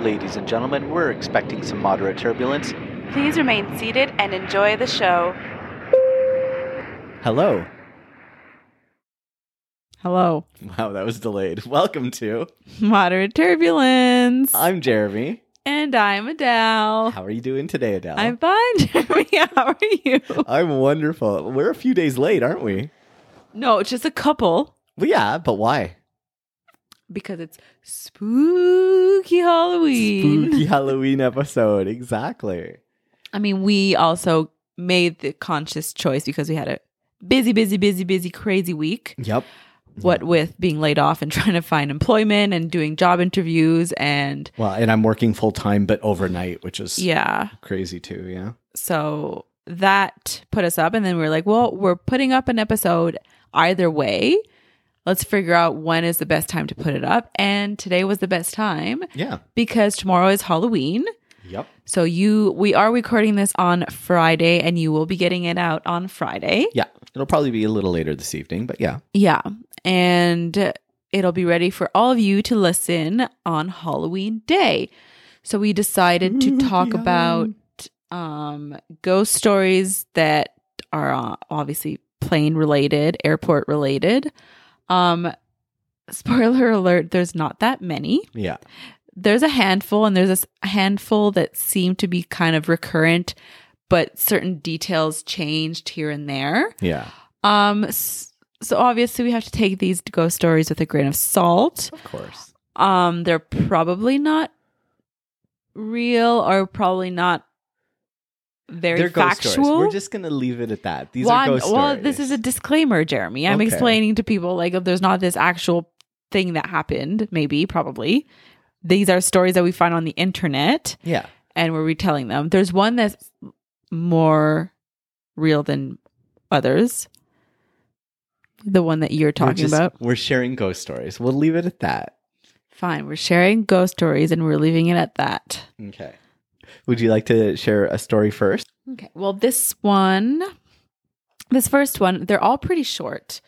Ladies and gentlemen, we're expecting some moderate turbulence. Please remain seated and enjoy the show. Hello. Hello. Wow, that was delayed. Welcome to. Moderate turbulence. I'm Jeremy. and I'm Adele. How are you doing today, Adele? I'm fine, Jeremy. How are you? I'm wonderful. We're a few days late, aren't we? No, just a couple Well, yeah, but why? Because it's spooky Halloween. Spooky Halloween episode. Exactly. I mean, we also made the conscious choice because we had a busy, busy, busy, busy, crazy week. Yep. What with being laid off and trying to find employment and doing job interviews and Well, and I'm working full time, but overnight, which is yeah. crazy too. Yeah. So that put us up. And then we are like, well, we're putting up an episode either way. Let's figure out when is the best time to put it up. And today was the best time Yeah. because tomorrow is Halloween. Yep. So you we are recording this on Friday and you will be getting it out on Friday. Yeah. It'll probably be a little later this evening, but yeah. Yeah. And it'll be ready for all of you to listen on Halloween day. So we decided to talk Spooky about um ghost stories that are uh, obviously plane related, airport related. Um spoiler alert, there's not that many. Yeah. There's a handful and there's a handful that seem to be kind of recurrent but certain details changed here and there. Yeah. Um, so obviously we have to take these ghost stories with a grain of salt. Of course. Um, they're probably not real or probably not very They're factual. We're just gonna leave it at that. These well, are ghost well, stories. this is a disclaimer, Jeremy. I'm Okay. explaining to people like if there's not this actual thing that happened, maybe, probably. These are stories that we find on the internet yeah. and we're retelling them. There's one that's more real than others. The one that you're We're talking just- about. We're sharing ghost stories. We'll leave it at that. Fine, we're sharing ghost stories and we're leaving it at that. Okay. Would you like to share a story first? Okay. Well, this one, this first one, they're all pretty short.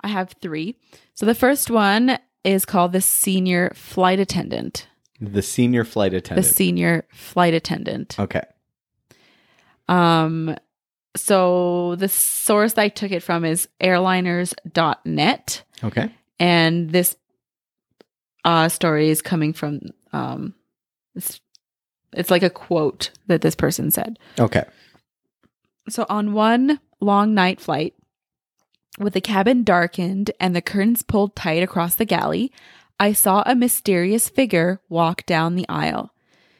I have three. So the first one is called the senior flight attendant. The senior flight attendant. The senior flight attendant. okay. Um, so the source I took it from is airliners.net. Okay. And this uh, story is coming from, um, it's, it's like a quote that this person said. Okay. So on one long night flight, with the cabin darkened and the curtains pulled tight across the galley, I saw a mysterious figure walk down the aisle.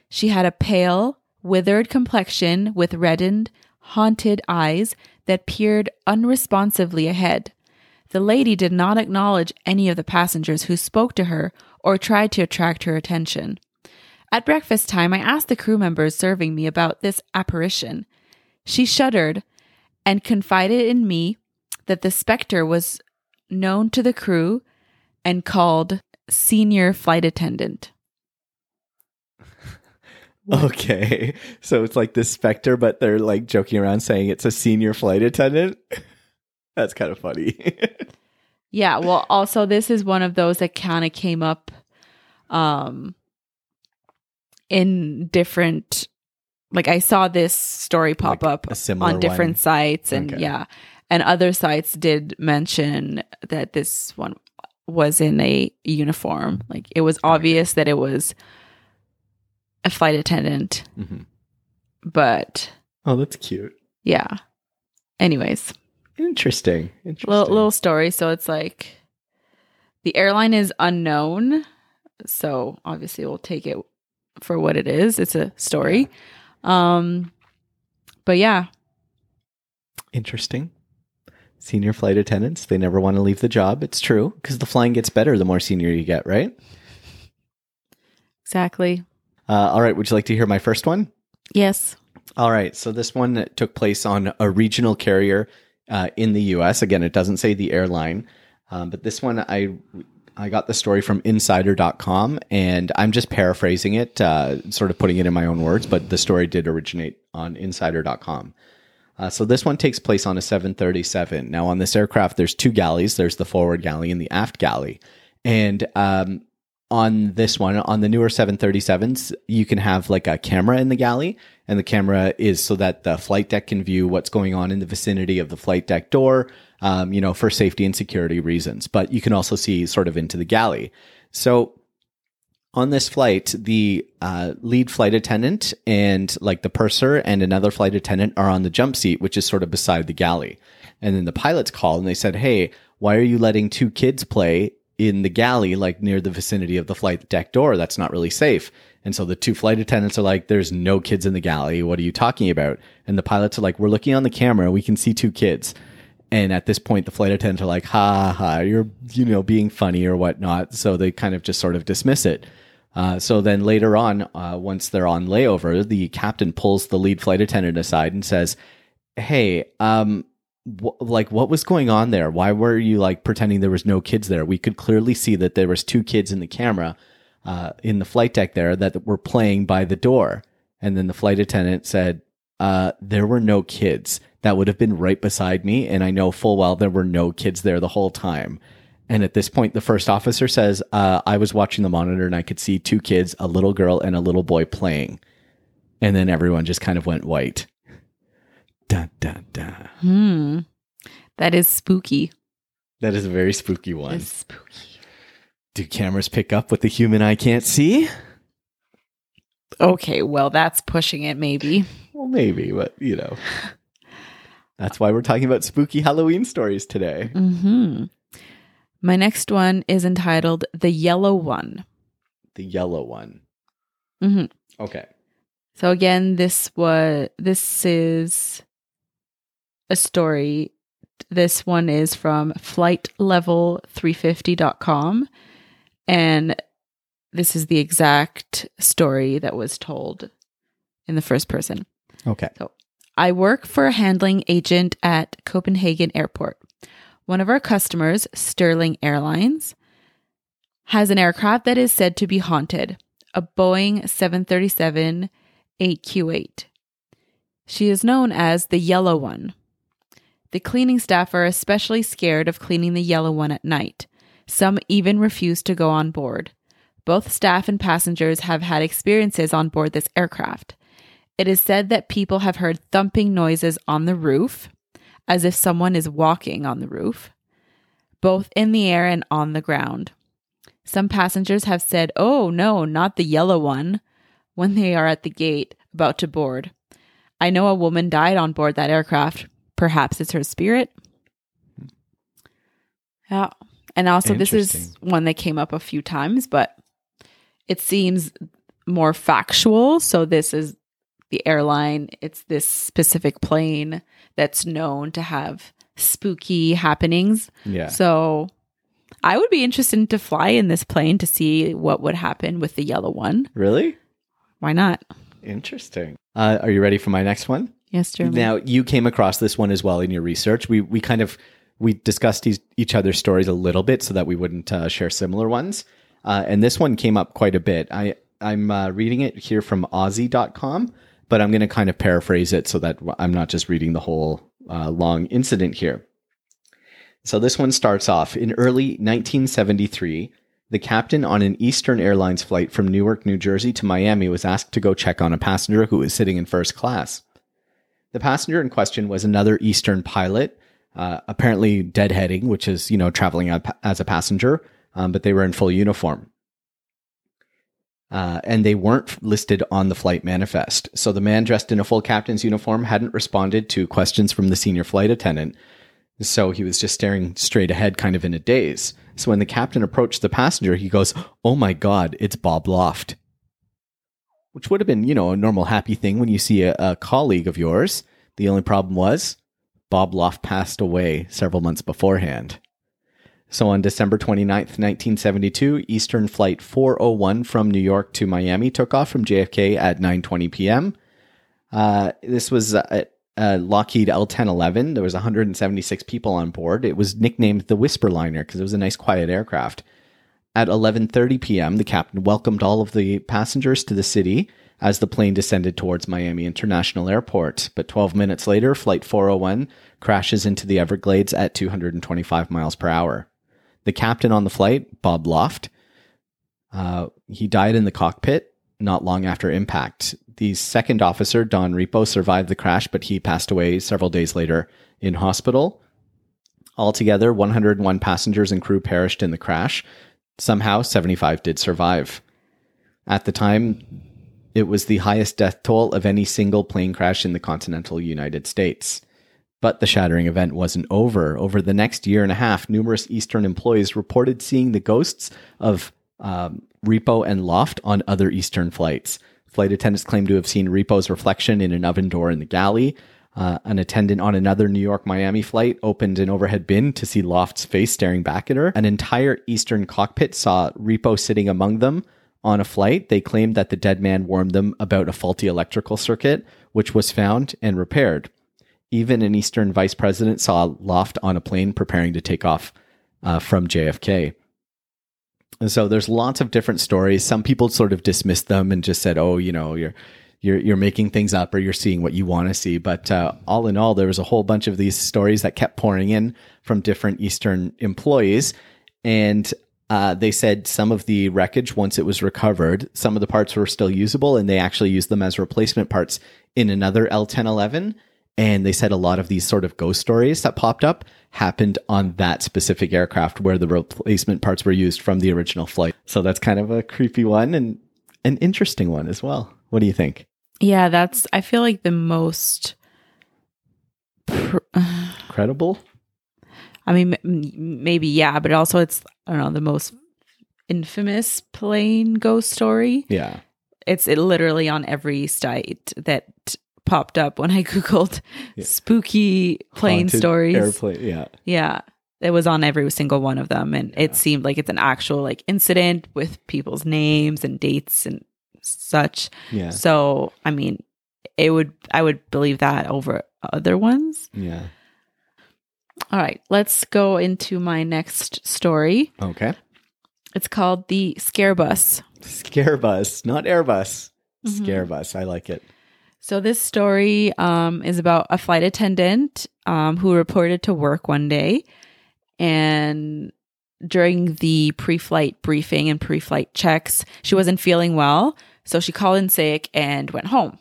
She had a pale, withered complexion with reddened, haunted eyes that peered unresponsively ahead. The lady did not acknowledge any of the passengers who spoke to her or tried to attract her attention. At breakfast time, I asked the crew members serving me about this apparition. She shuddered and confided in me that the specter was known to the crew and called senior flight attendant. Okay. So it's like this specter, but they're like joking around saying it's a senior flight attendant. That's kind of funny. Yeah, well also this is one of those that kind of came up um in different like I saw this story pop Like up on different one? sites and Okay. yeah. And other sites did mention that this one was in a uniform. Like it was obvious that it was a flight attendant, Mhm. but Oh, that's cute. yeah. Anyways, Interesting. Interesting. little little story. So it's like the airline is unknown, so obviously we'll take it for what it is. It's a story. Um, but yeah, Interesting. Senior flight attendants, they never want to leave the job. It's true because the flying gets better the more senior you get, right? exactly. Uh, all right. Would you like to hear my first one? Yes. All right. So this one took place on a regional carrier uh, in the U.S. Again, it doesn't say the airline, um, but this one I I got the story from Insider.com, and I'm just paraphrasing it, uh, sort of putting it in my own words. But the story did originate on Insider.com. Uh, so this one takes place on a 737. Now on this aircraft, there's two galleys. There's the forward galley and the aft galley, and um, on this one, on the newer 737s, you can have like a camera in the galley, and the camera is so that the flight deck can view what's going on in the vicinity of the flight deck door, um, you know, for safety and security reasons. But you can also see sort of into the galley. So on this flight, the uh, lead flight attendant and like the purser and another flight attendant are on the jump seat, which is sort of beside the galley. And then the pilots called and they said, Hey, why are you letting two kids play in the galley, like near the vicinity of the flight deck door? That's not really safe. And so the two flight attendants are like, There's no kids in the galley. What are you talking about? And the pilots are like, We're looking on the camera. We can see two kids. And at this point, the flight attendants are like, ha ha, you're, you know, being funny or whatnot. So they kind of just sort of dismiss it. Uh, so then later on, uh, once they're on layover, the captain pulls the lead flight attendant aside and says, "Hey, um, wh- like what was going on there? Why were you like pretending there was no kids there? We could clearly see that there was two kids in the camera uh, in the flight deck there that were playing by the door." And then the flight attendant said, uh, "There were no kids. That would have been right beside me, and I know full well there were no kids there the whole time." And at this point, the first officer says, uh, I was watching the monitor and I could see two kids, a little girl and a little boy playing. And then everyone just kind of went white. Dun, dun, dun. Hmm. That is spooky. That is a very spooky one. It's spooky. Do cameras pick up what the human eye can't see? Okay, well, that's pushing it, maybe. Well, maybe, but you know. That's why we're talking about spooky Halloween stories today. hmm My next one is entitled The Yellow One. The yellow one. hmm Okay. So again, this was this is a story. This one is from flightlevel350.com and this is the exact story that was told in the first person. Okay. So I work for a handling agent at Copenhagen Airport. One of our customers, Sterling Airlines, has an aircraft that is said to be haunted, a Boeing 737 8Q8. She is known as the Yellow One. The cleaning staff are especially scared of cleaning the Yellow One at night. Some even refuse to go on board. Both staff and passengers have had experiences on board this aircraft. It is said that people have heard thumping noises on the roof, as if someone is walking on the roof, both in the air and on the ground. Some passengers have said, Oh, no, not the yellow one, when they are at the gate about to board. I know a woman died on board that aircraft. Perhaps it's her spirit. Yeah. And also, this is one that came up a few times, but it seems more factual. So, this is the airline, it's this specific plane that's known to have spooky happenings. Yeah. So, I would be interested to fly in this plane to see what would happen with the yellow one. really? Why not? Interesting. Uh, are you ready for my next one? Yes, Jeremy. Now you came across this one as well in your research. We we kind of we discussed each, each other's stories a little bit so that we wouldn't uh, share similar ones. Uh, and this one came up quite a bit. I I'm uh, reading it here from Aussie.com, but I'm going to kind of paraphrase it so that I'm not just reading the whole uh, long incident here. So this one starts off in early 1973. The captain on an Eastern Airlines flight from Newark, New Jersey to Miami was asked to go check on a passenger who was sitting in first class. The passenger in question was another Eastern pilot, uh, apparently deadheading, which is, you know, traveling as a passenger, um, but they were in full uniform. Uh, and they weren't listed on the flight manifest. So the man dressed in a full captain's uniform hadn't responded to questions from the senior flight attendant. So he was just staring straight ahead, kind of in a daze. So when the captain approached the passenger, he goes, Oh my God, it's Bob Loft. Which would have been, you know, a normal happy thing when you see a, a colleague of yours. The only problem was Bob Loft passed away several months beforehand. So on December 29th, 1972, Eastern Flight 401 from New York to Miami took off from JFK at 9:20 p.m. Uh, this was at uh, Lockheed L1011. There was 176 people on board. It was nicknamed the Whisper Liner because it was a nice quiet aircraft. At 11:30 p.m., the captain welcomed all of the passengers to the city as the plane descended towards Miami International Airport. But 12 minutes later, flight 401 crashes into the Everglades at 225 miles per hour. The captain on the flight, Bob Loft, Uh, he died in the cockpit not long after impact. The second officer, Don Repo, survived the crash, but he passed away several days later in hospital. Altogether, 101 passengers and crew perished in the crash. Somehow, 75 did survive. At the time, it was the highest death toll of any single plane crash in the continental United States. But the shattering event wasn't over. Over the next year and a half, numerous Eastern employees reported seeing the ghosts of um, Repo and Loft on other Eastern flights. Flight attendants claimed to have seen Repo's reflection in an oven door in the galley. Uh, an attendant on another New York Miami flight opened an overhead bin to see Loft's face staring back at her. An entire Eastern cockpit saw Repo sitting among them on a flight. They claimed that the dead man warned them about a faulty electrical circuit, which was found and repaired. Even an Eastern vice president saw Loft on a plane preparing to take off uh, from JFK. And so there's lots of different stories. Some people sort of dismissed them and just said, "Oh, you know, you're you're you're making things up or you're seeing what you want to see." But uh, all in all, there was a whole bunch of these stories that kept pouring in from different Eastern employees, and uh, they said some of the wreckage, once it was recovered, some of the parts were still usable, and they actually used them as replacement parts in another L1011. And they said a lot of these sort of ghost stories that popped up happened on that specific aircraft where the replacement parts were used from the original flight. So that's kind of a creepy one and an interesting one as well. What do you think? Yeah, that's, I feel like the most. Pr- Credible? I mean, m- maybe, yeah, but also it's, I don't know, the most infamous plane ghost story. Yeah. It's it literally on every site that popped up when I Googled Yeah. spooky plane Haunted stories. Airplane. Yeah. Yeah. It was on every single one of them. And it seemed like it's an actual like incident with people's names and dates and such. Yeah. So I mean, it would I would believe that over other ones. Yeah. All right, let's go into my next story. Okay. It's called the Scare Bus. Scare bus, not Airbus. Mhm. Scare bus. I like it. So this story um, is about a flight attendant um, who reported to work one day, and during the pre-flight briefing and pre-flight checks, she wasn't feeling well, so she called in sick and went home.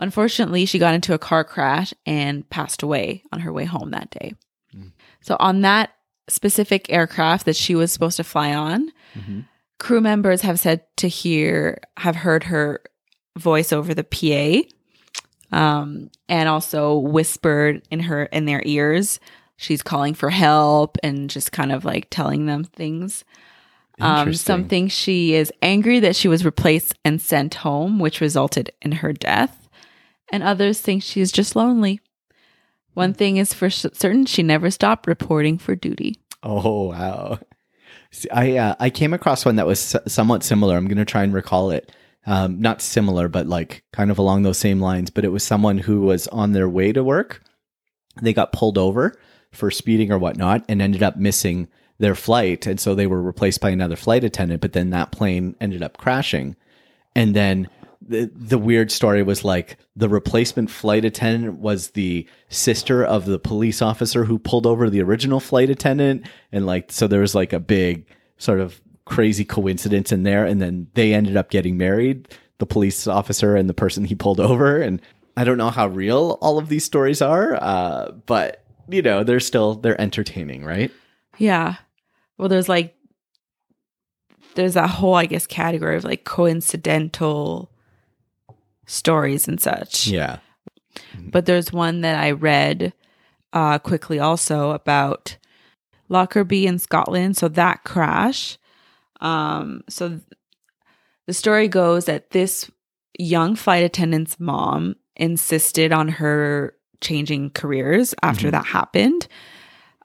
Unfortunately, she got into a car crash and passed away on her way home that day. Mm. So on that specific aircraft that she was supposed to fly on, Mhm. crew members have said to hear have heard her voice over the PA um, and also whispered in her in their ears she's calling for help and just kind of like telling them things um, Interesting. some think she is angry that she was replaced and sent home which resulted in her death and others think she is just lonely one thing is for certain she never stopped reporting for duty Oh wow! See, I uh, I came across one that was s- somewhat similar. I'm going to try and recall it. Um, not similar, but like kind of along those same lines. But it was someone who was on their way to work. They got pulled over for speeding or whatnot, and ended up missing their flight, and so they were replaced by another flight attendant. But then that plane ended up crashing, and then the the weird story was like the replacement flight attendant was the sister of the police officer who pulled over the original flight attendant. And like so there was like a big sort of crazy coincidence in there. And then they ended up getting married the police officer and the person he pulled over. And I don't know how real all of these stories are uh but you know they're still they're entertaining right Yeah. Well, there's like, there's that whole, I guess, category of like coincidental stories and such. yeah But there's one that I read uh, quickly also about Lockerbie in Scotland. So that crash. Um, so th- the story goes that this young flight attendant's mom insisted on her changing careers after Mhm. that happened.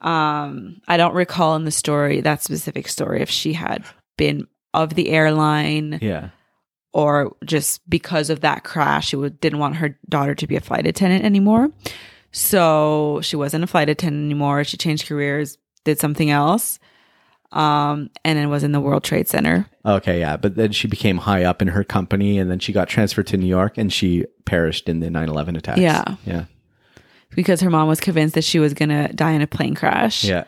Um, I don't recall in the story that specific story if she had been of the airline yeah or just because of that crash, she would, didn't want her daughter to be a flight attendant anymore. So she wasn't a flight attendant anymore. She changed careers, did something else, um, and then was in the World Trade Center. Okay, yeah, but then she became high up in her company, and then she got transferred to New York, and she perished in the 9/11 attacks. Yeah. yeah, because her mom was convinced that she was going to die in a plane crash. yeah.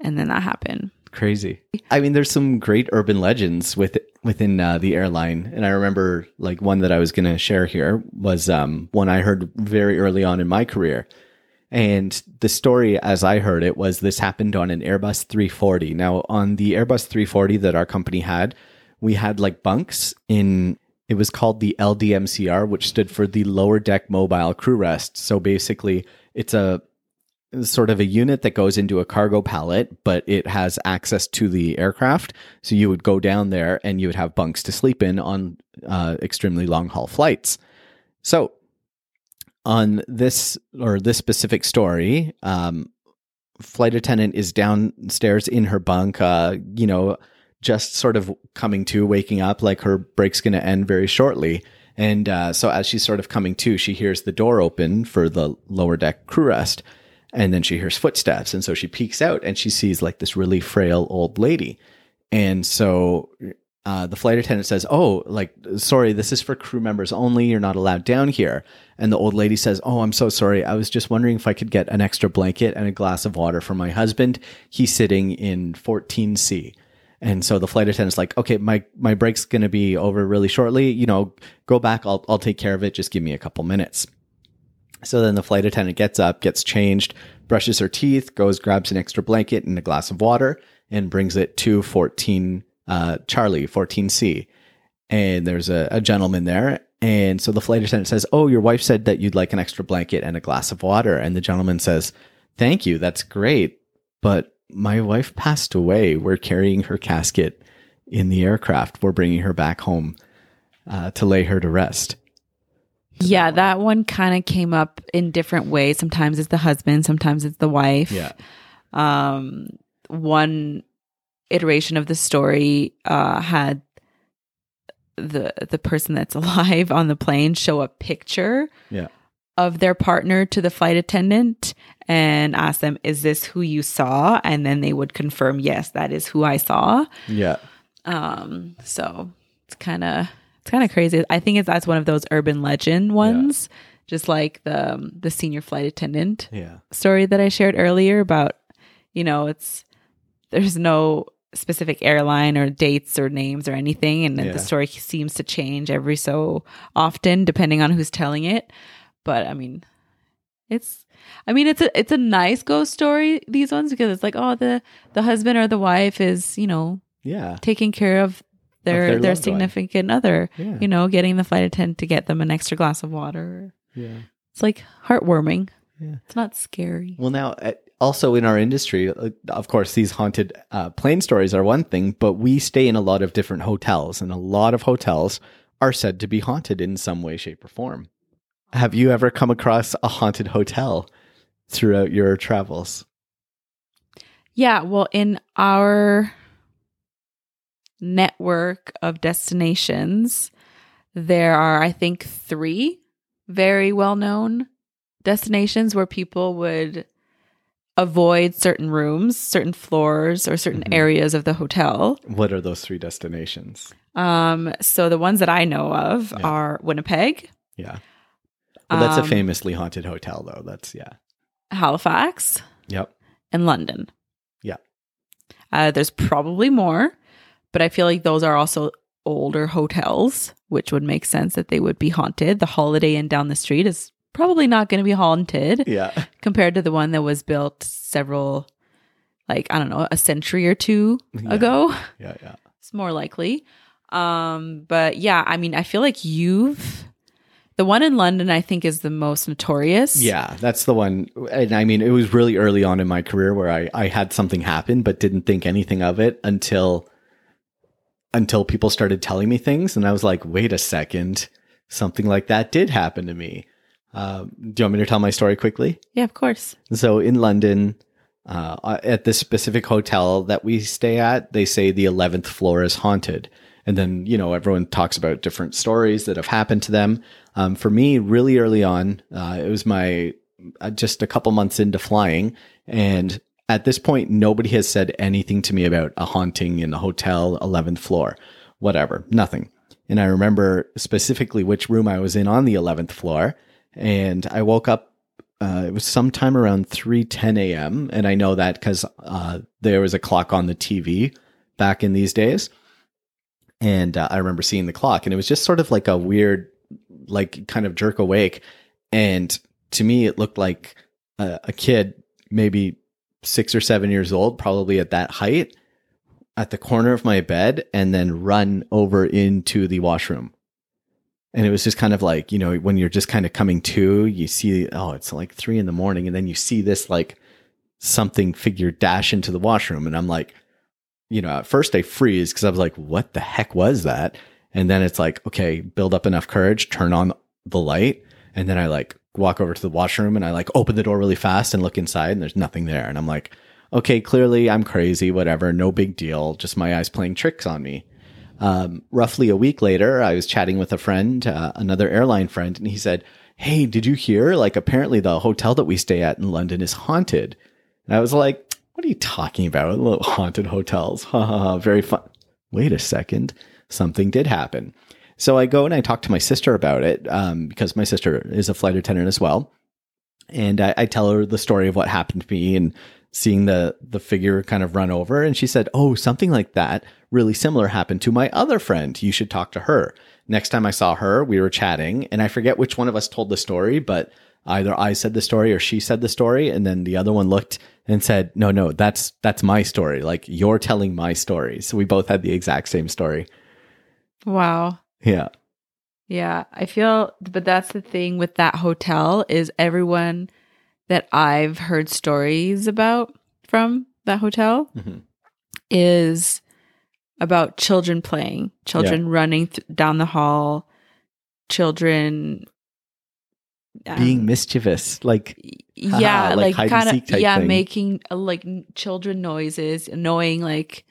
And then that happened. Crazy. I mean, there's some great urban legends with within uh, the airline, and I remember like one that I was going to share here was um, one I heard very early on in my career. And the story, as I heard it, was this happened on an Airbus 340. Now, on the Airbus 340 that our company had, we had like bunks in. It was called the LDMCR, which stood for the Lower Deck Mobile Crew Rest. So basically, it's a sort of a unit that goes into a cargo pallet, but it has access to the aircraft. So you would go down there and you would have bunks to sleep in on uh, extremely long haul flights. So on this or this specific story, um, flight attendant is downstairs in her bunk, uh, you know, just sort of coming to, waking up, like her break's going to end very shortly. And uh, so as she's sort of coming to, she hears the door open for the lower deck crew rest and then she hears footsteps. And so she peeks out and she sees like this really frail old lady. And so uh, the flight attendant says oh like sorry this is for crew members only. You're not allowed down here. And the old lady says oh i'm so sorry. I was just wondering if i could get an extra blanket and a glass of water for my husband. He's sitting in 14c and so the flight attendant's like, okay, my, my break's going to be over really shortly. You know, go back. I'll, I'll take care of it. Just give me a couple minutes. So then the flight attendant gets up, gets changed, brushes her teeth, goes, grabs an extra blanket and a glass of water, and brings it to 14 uh, Charlie, 14C. And there's a, a gentleman there. And so the flight attendant says, Oh, your wife said that you'd like an extra blanket and a glass of water. And the gentleman says, Thank you. That's great. But my wife passed away. We're carrying her casket in the aircraft. We're bringing her back home uh, to lay her to rest. Yeah, that one kind of came up in different ways. Sometimes it's the husband, sometimes it's the wife. Yeah. Um, one iteration of the story uh, had the the person that's alive on the plane show a picture Yeah. Of their partner to the flight attendant and ask them, "Is this who you saw?" And then they would confirm, "Yes, that is who I saw." Yeah. Um, so it's kind of it's kind of crazy. I think it's that's one of those urban legend ones, just like the um, the senior flight attendant Yeah. story that I shared earlier about, you know, it's there's no specific airline or dates or names or anything, and Yeah. the story seems to change every so often depending on who's telling it. But I mean, it's I mean it's a it's a nice ghost story these ones because it's like oh the the husband or the wife is you know Yeah. taking care of their their their, loved one. significant other Yeah. you know getting the flight attendant to get them an extra glass of water Yeah. it's like heartwarming Yeah. it's not scary Well, now, uh, also in our industry, uh, of course, these haunted uh, plane stories are one thing, but we stay in a lot of different hotels, and a lot of hotels are said to be haunted in some way, shape, or form. Have you ever come across a haunted hotel throughout your travels? yeah well in our network of destinations there are i think three very well known destinations where people would avoid certain rooms certain floors or certain Mhm. areas of the hotel What are those three destinations? Um, so the ones that I know of Yeah. are Winnipeg, Yeah. Well, that's a um, famously haunted hotel, though. That's, yeah. Halifax, Yep. and London. Yeah. Uh, there's probably more, but I feel like those are also older hotels, which would make sense that they would be haunted. The Holiday Inn down the street is probably not going to be haunted Yeah. compared to the one that was built several, like, I don't know, a century or two Yeah. ago. Yeah. Yeah. It's more likely. Um, but yeah, I mean, I feel like you've the one in London I think is the most notorious. Yeah, that's the one. And I mean, it was really early on in my career where I, I had something happen, but didn't think anything of it until until people started telling me things, and I was like, wait a second, something like that did happen to me. Um, do you want me to tell my story quickly? Yeah, of course. So in London, uh, at this specific hotel that we stay at, they say the 11th floor is haunted. And then, you know, everyone talks about different stories that have happened to them. Um, for me, really early on, uh, it was my uh, just a couple months into flying. And at this point, nobody has said anything to me about a haunting in the hotel, 11th floor, whatever, nothing. And I remember specifically which room I was in on the 11th floor. And I woke up uh, it was sometime around 3 10 a.m. And I know that because uh, there was a clock on the TV back in these days. And uh, I remember seeing the clock, and it was just sort of like a weird, like kind of jerk awake. And to me, it looked like a, a kid, maybe six or seven years old, probably at that height, at the corner of my bed, and then run over into the washroom and it was just kind of like you know when you're just kind of coming to you see oh it's like three in the morning and then you see this like something figure dash into the washroom and i'm like you know at first i freeze because i was like what the heck was that and then it's like okay build up enough courage turn on the light and then i like walk over to the washroom and i like open the door really fast and look inside and there's nothing there and i'm like okay clearly i'm crazy whatever no big deal just my eyes playing tricks on me um, roughly a week later, I was chatting with a friend, uh, another airline friend, and he said, Hey, did you hear? Like, apparently the hotel that we stay at in London is haunted. And I was like, What are you talking about? Little haunted hotels. Ha ha ha. Very fun. Wait a second. Something did happen. So I go and I talk to my sister about it um, because my sister is a flight attendant as well. And I, I tell her the story of what happened to me and seeing the the figure kind of run over and she said oh something like that really similar happened to my other friend you should talk to her next time i saw her we were chatting and i forget which one of us told the story but either i said the story or she said the story and then the other one looked and said no no that's that's my story. Like you're telling my story. So we both had the exact same story. Wow. yeah. Yeah, I feel but that's the thing with that hotel is everyone that I've heard stories about from that hotel Mhm. is about children playing, children running th- down the hall, children um, being mischievous like yeah, haha, like, like kind of yeah, thing. making uh, like children noises, annoying like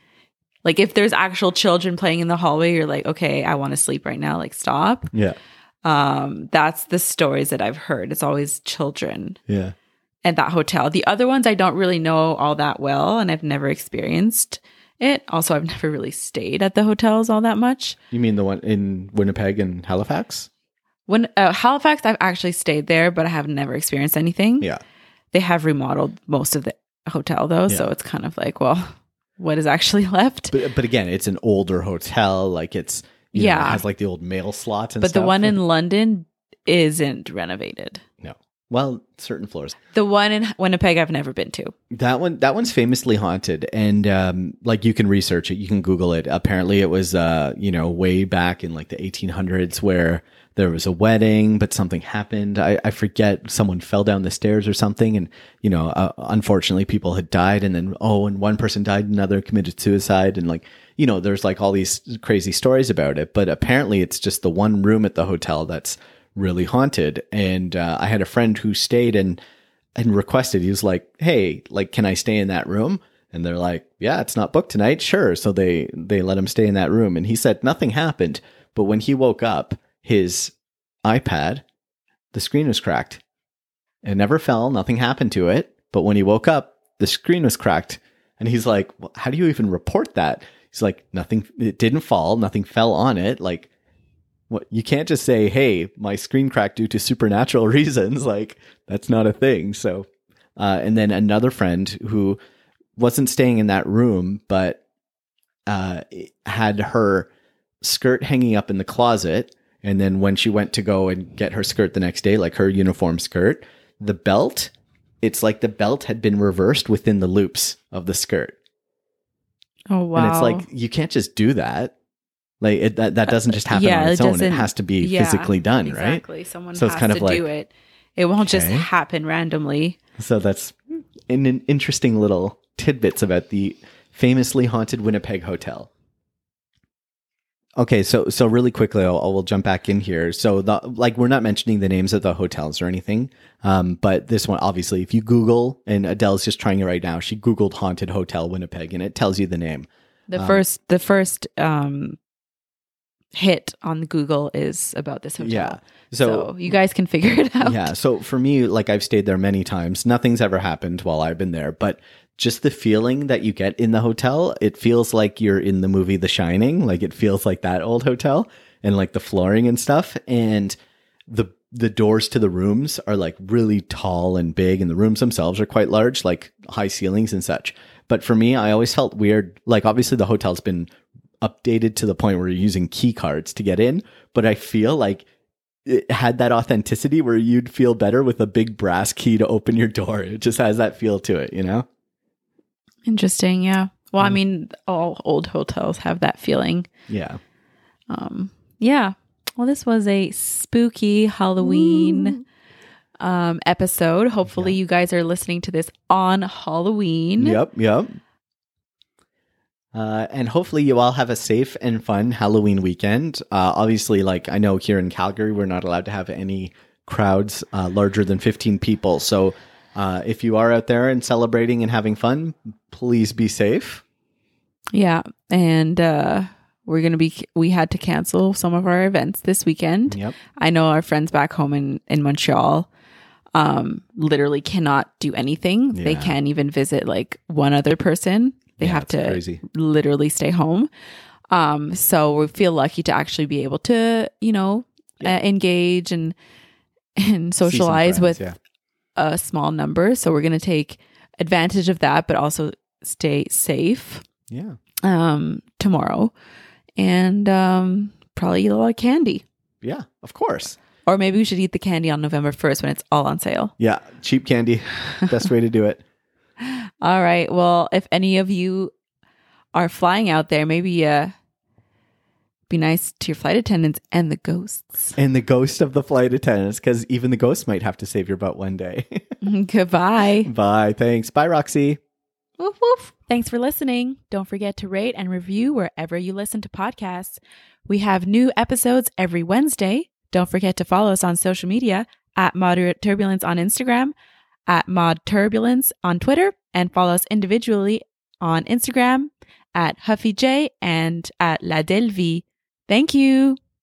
like if there's actual children playing in the hallway, you're like, okay, I want to sleep right now, like stop. yeah Um, that's the stories that I've heard. It's always children yeah at that hotel. The other ones I don't really know all that well, and I've never experienced it. Also, I've never really stayed at the hotels all that much. you mean the one in winnipeg and halifax When uh, Halifax, I've actually stayed there, but I have never experienced anything. yeah They have remodeled most of the hotel though, so it's kind of like, well, what is actually left? But but again, it's an older hotel. Like it's you know, Yeah. it has like the old mail slots and but stuff. the one in London isn't renovated. no, well, certain floors. The one in Winnipeg, I've never been to. That one that one's famously haunted, and um, like you can research it, you can Google it. Apparently, it was uh, you know way back in like the 1800s where there was a wedding, but something happened. I, I forget someone fell down the stairs or something, and you know, uh, unfortunately, people had died, and then oh, and one person died, another committed suicide, and like you know, there's like all these crazy stories about it. But apparently, it's just the one room at the hotel that's really haunted. And uh, I had a friend who stayed and and requested. He was like, "Hey, like, can I stay in that room?" And they're like, "Yeah, it's not booked tonight. Sure." So they they let him stay in that room, and he said nothing happened. But when he woke up, his iPad, the screen was cracked. It never fell. Nothing happened to it. But when he woke up, the screen was cracked, and he's like, well, "How do you even report that?" He's like, "Nothing. It didn't fall. Nothing fell on it. Like." What you can't just say, "Hey, my screen cracked due to supernatural reasons." Like that's not a thing. So, uh, and then another friend who wasn't staying in that room, but uh, had her skirt hanging up in the closet. And then when she went to go and get her skirt the next day, like her uniform skirt, the belt, it's like the belt had been reversed within the loops of the skirt. Oh wow! And it's like you can't just do that. Like it, that that doesn't just uh, happen yeah, on it its own. It has to be yeah, physically done, right? Exactly. Someone So it's has kind of to like, do it. It won't just happen randomly. So that's an, an interesting little tidbits about the famously haunted Winnipeg Hotel. Okay, so so really quickly, I'll, I'll jump back in here. So the like we're not mentioning the names of the hotels or anything, um, but this one obviously, if you Google and Adele's just trying it right now, she Googled haunted hotel Winnipeg and it tells you the name. The Um, first, the first um, hit on Google is about this hotel. Yeah. So, So, you guys can figure it out. yeah, so for me, like I've stayed there many times. Nothing's ever happened while I've been there, but just the feeling that you get in the hotel, it feels like you're in the movie The Shining. Like it feels like that old hotel and like the flooring and stuff. And the the doors to the rooms are like really tall and big, and the rooms themselves are quite large, like high ceilings and such. But for me, I always felt weird. Like, obviously, the hotel's been updated to the point where you're using key cards to get in, but I feel like it had that authenticity where you'd feel better with a big brass key to open your door. It just has that feel to it, you know? Interesting. Yeah. Well, I Mm. mean, all old hotels have that feeling. Yeah. Um, yeah. Well, this was a spooky Halloween um, episode. Hopefully, you guys are listening to this on Halloween. Yep, yep. Uh, and hopefully you all have a safe and fun Halloween weekend. Uh, obviously, like I know here in Calgary, we're not allowed to have any crowds uh, larger than 15 people. So uh, if you are out there and celebrating and having fun, please be safe. Yeah. And uh, we're going to be, we had to cancel some of our events this weekend. Yep. I know our friends back home in, in Montreal um, literally cannot do anything. They can't even visit like one other person. They Yeah, have to crazy. literally stay home. Um, so we feel lucky to actually be able to, you know, Yeah. uh, engage and and socialize friends, with yeah. A small number. So we're going to take advantage of that, but also stay safe Yeah. um, tomorrow, and um, probably eat a lot of candy. Yeah, of course. Or maybe we should eat the candy on November first when it's all on sale. Yeah, cheap candy. Best way to do it. All right. Well, if any of you are flying out there, maybe uh, be nice to your flight attendants and the ghosts. And the ghost of the flight attendants, because even the ghost might have to save your butt one day. Goodbye. Bye. Thanks. Bye, Roxy. Woof woof. Thanks for listening. Don't forget to rate and review wherever you listen to podcasts. We have new episodes every Wednesday. Don't forget to follow us on social media at Moderate Turbulence on Instagram, at Mod Turbulence on Twitter, and follow us individually on Instagram at Huffy J and at La Delvie. Thank you.